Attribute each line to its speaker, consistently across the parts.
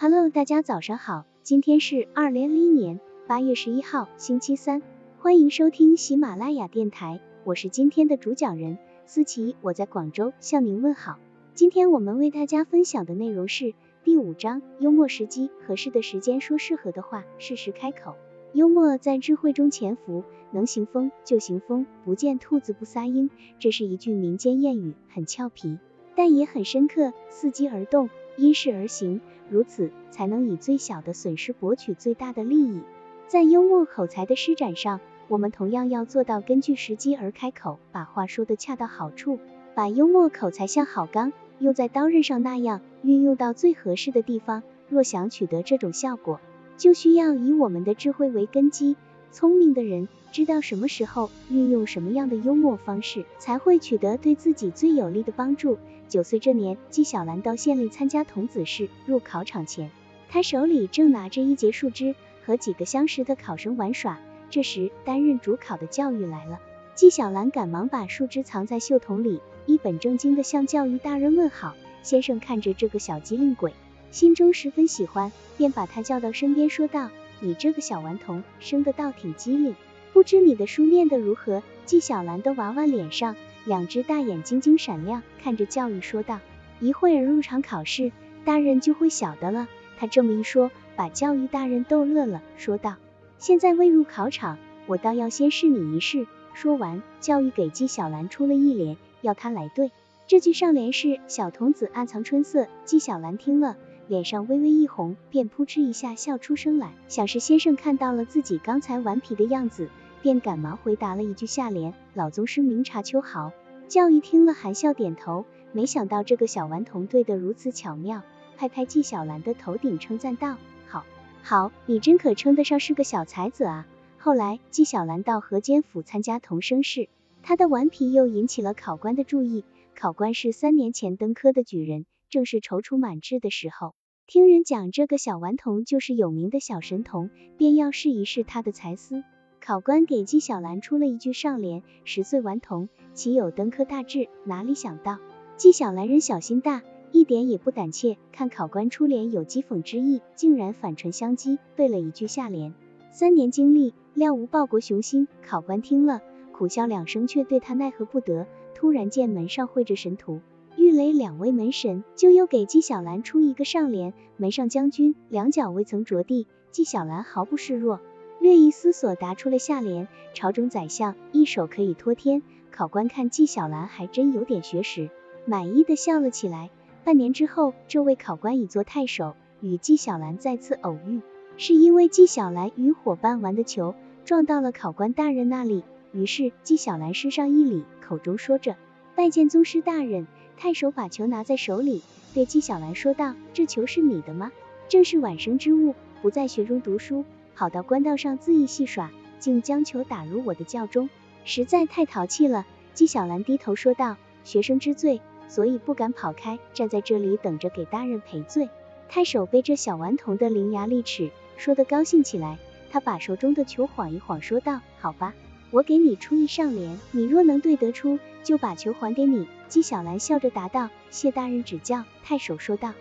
Speaker 1: Hello，大家早上好，今天是二零二一年八月十一号，星期三，欢迎收听喜马拉雅电台，我是今天的主讲人思琪，我在广州向您问好。今天我们为大家分享的内容是第五章幽默时机，合适的时间说适合的话，适时开口。幽默在智慧中潜伏，能行风就行风，不见兔子不撒鹰，这是一句民间谚语，很俏皮。但也很深刻，伺机而动，因势而行，如此才能以最小的损失博取最大的利益。在幽默口才的施展上，我们同样要做到根据时机而开口，把话说的恰到好处，把幽默口才像好钢用在刀刃上那样运用到最合适的地方。若想取得这种效果，就需要以我们的智慧为根基。聪明的人知道什么时候运用什么样的幽默方式，才会取得对自己最有利的帮助。九岁这年，纪晓岚到县里参加童子试。入考场前，他手里正拿着一截树枝，和几个相识的考生玩耍。这时，担任主考的教育来了。纪晓岚赶忙把树枝藏在袖筒里，一本正经的向教育大人问好。先生看着这个小机灵鬼，心中十分喜欢，便把他叫到身边，说道：“你这个小顽童，生得倒挺机灵，不知你的书念得如何？”纪晓岚的娃娃脸上。两只大眼睛晶闪亮，看着教育说道：“一会儿入场考试，大人就会晓得了。”他这么一说，把教育大人逗乐了，说道：“现在未入考场，我倒要先试你一试。”说完，教育给纪晓岚出了一联，要他来对。这句上联是“小童子暗藏春色”。纪晓岚听了，脸上微微一红，便扑哧一下笑出声来，想是先生看到了自己刚才顽皮的样子。便赶忙回答了一句下联：“老宗师明察秋毫。”教育听了含笑点头，没想到这个小顽童对得如此巧妙，拍拍纪晓岚的头顶称赞道：“好，好，你真可称得上是个小才子啊。”后来纪晓岚到河间府参加童生试，他的顽皮又引起了考官的注意。考官是三年前登科的举人，正是踌躇满志的时候，听人讲这个小顽童就是有名的小神童，便要试一试他的才思。考官给纪晓岚出了一句上联：十岁顽童，岂有登科大志？哪里想到纪晓岚人小心大，一点也不胆怯，看考官出联有讥讽之意，竟然反唇相讥，背了一句下联：三年经历，料无报国雄心。考官听了，苦笑两声，却对他奈何不得。突然见门上绘着神图，两位门神，就又给纪晓岚出一个上联：门上将军，两脚未曾着地。纪晓岚毫不示弱。略一思索，答出了下联：朝中宰相，一手可以托天。考官看纪晓岚还真有点学识，满意的笑了起来。半年之后，这位考官已做太守，与纪晓岚再次偶遇，是因为纪晓岚与伙伴玩的球撞到了考官大人那里，于是纪晓岚施上一礼，口中说着拜见宗师大人。太守把球拿在手里，对纪晓岚说道：“这球是你的吗？正是晚生之物，不在学中读书。”跑到官道上恣意戏耍，竟将球打入我的轿中，实在太淘气了。纪晓岚低头说道：“学生知罪，所以不敢跑开，站在这里等着给大人赔罪。”太守被这小顽童的伶牙俐齿说得高兴起来，他把手中的球晃一晃，说道：“好吧，我给你出一上联，你若能对得出，就把球还给你。”纪晓岚笑着答道：“谢大人指教。”太守说道：“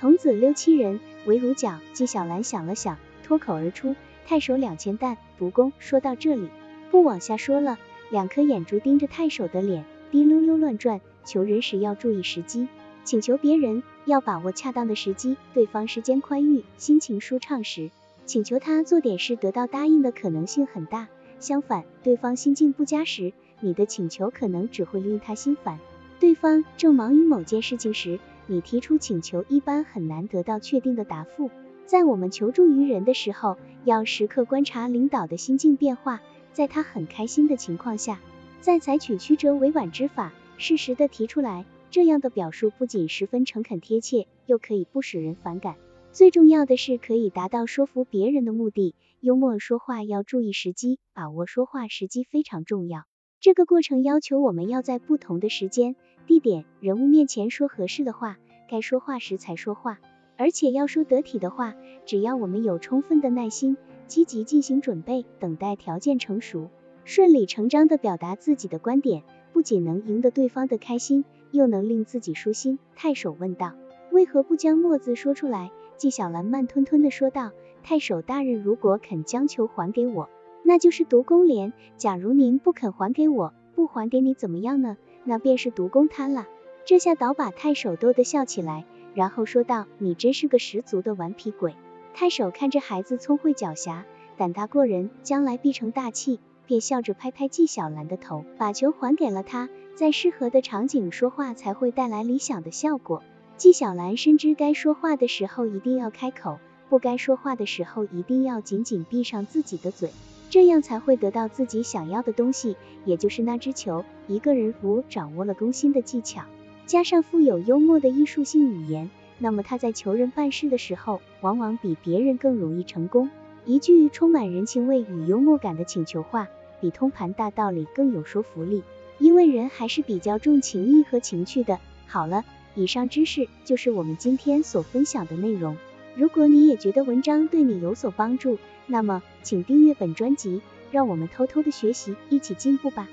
Speaker 1: 童子六七人，围如角。”纪晓岚想了想。脱口而出，太守两千担，不公。说到这里，不往下说了，两颗眼珠盯着太守的脸，滴溜溜乱转。求人时要注意时机，请求别人要把握恰当的时机。对方时间宽裕、心情舒畅时，请求他做点事，得到答应的可能性很大。相反，对方心境不佳时，你的请求可能只会令他心烦。对方正忙于某件事情时，你提出请求，一般很难得到确定的答复。在我们求助于人的时候，要时刻观察领导的心境变化，在他很开心的情况下，再采取曲折委婉之法，适时的提出来。这样的表述不仅十分诚恳贴切，又可以不使人反感。最重要的是可以达到说服别人的目的。幽默说话要注意时机，把握说话时机非常重要。这个过程要求我们要在不同的时间、地点、人物面前说合适的话，该说话时才说话。而且要说得体的话，只要我们有充分的耐心，积极进行准备，等待条件成熟，顺理成章的表达自己的观点，不仅能赢得对方的开心，又能令自己舒心。太守问道：为何不将“墨”字说出来？纪晓岚慢吞吞的说道，太守大人如果肯将球还给我，那就是独公联；假如您不肯还给我，不还给你怎么样呢？那便是独公贪了。这下倒把太守逗得笑起来，然后说道，你真是个十足的顽皮鬼。太守看这孩子聪慧狡黠，胆大过人，将来必成大器。便笑着拍拍纪晓岚的头，把球还给了他。在适合的场景说话，才会带来理想的效果。纪晓岚深知该说话的时候一定要开口，不该说话的时候一定要紧紧闭上自己的嘴，这样才会得到自己想要的东西，也就是那只球。一个人如掌握了攻心的技巧，加上富有幽默的艺术性语言，那么他在求人办事的时候，往往比别人更容易成功。一句充满人情味与幽默感的请求话，比通盘大道理更有说服力，因为人还是比较重情义和情趣的。好了，以上知识就是我们今天所分享的内容。如果你也觉得文章对你有所帮助，那么请订阅本专辑，让我们偷偷的学习，一起进步吧。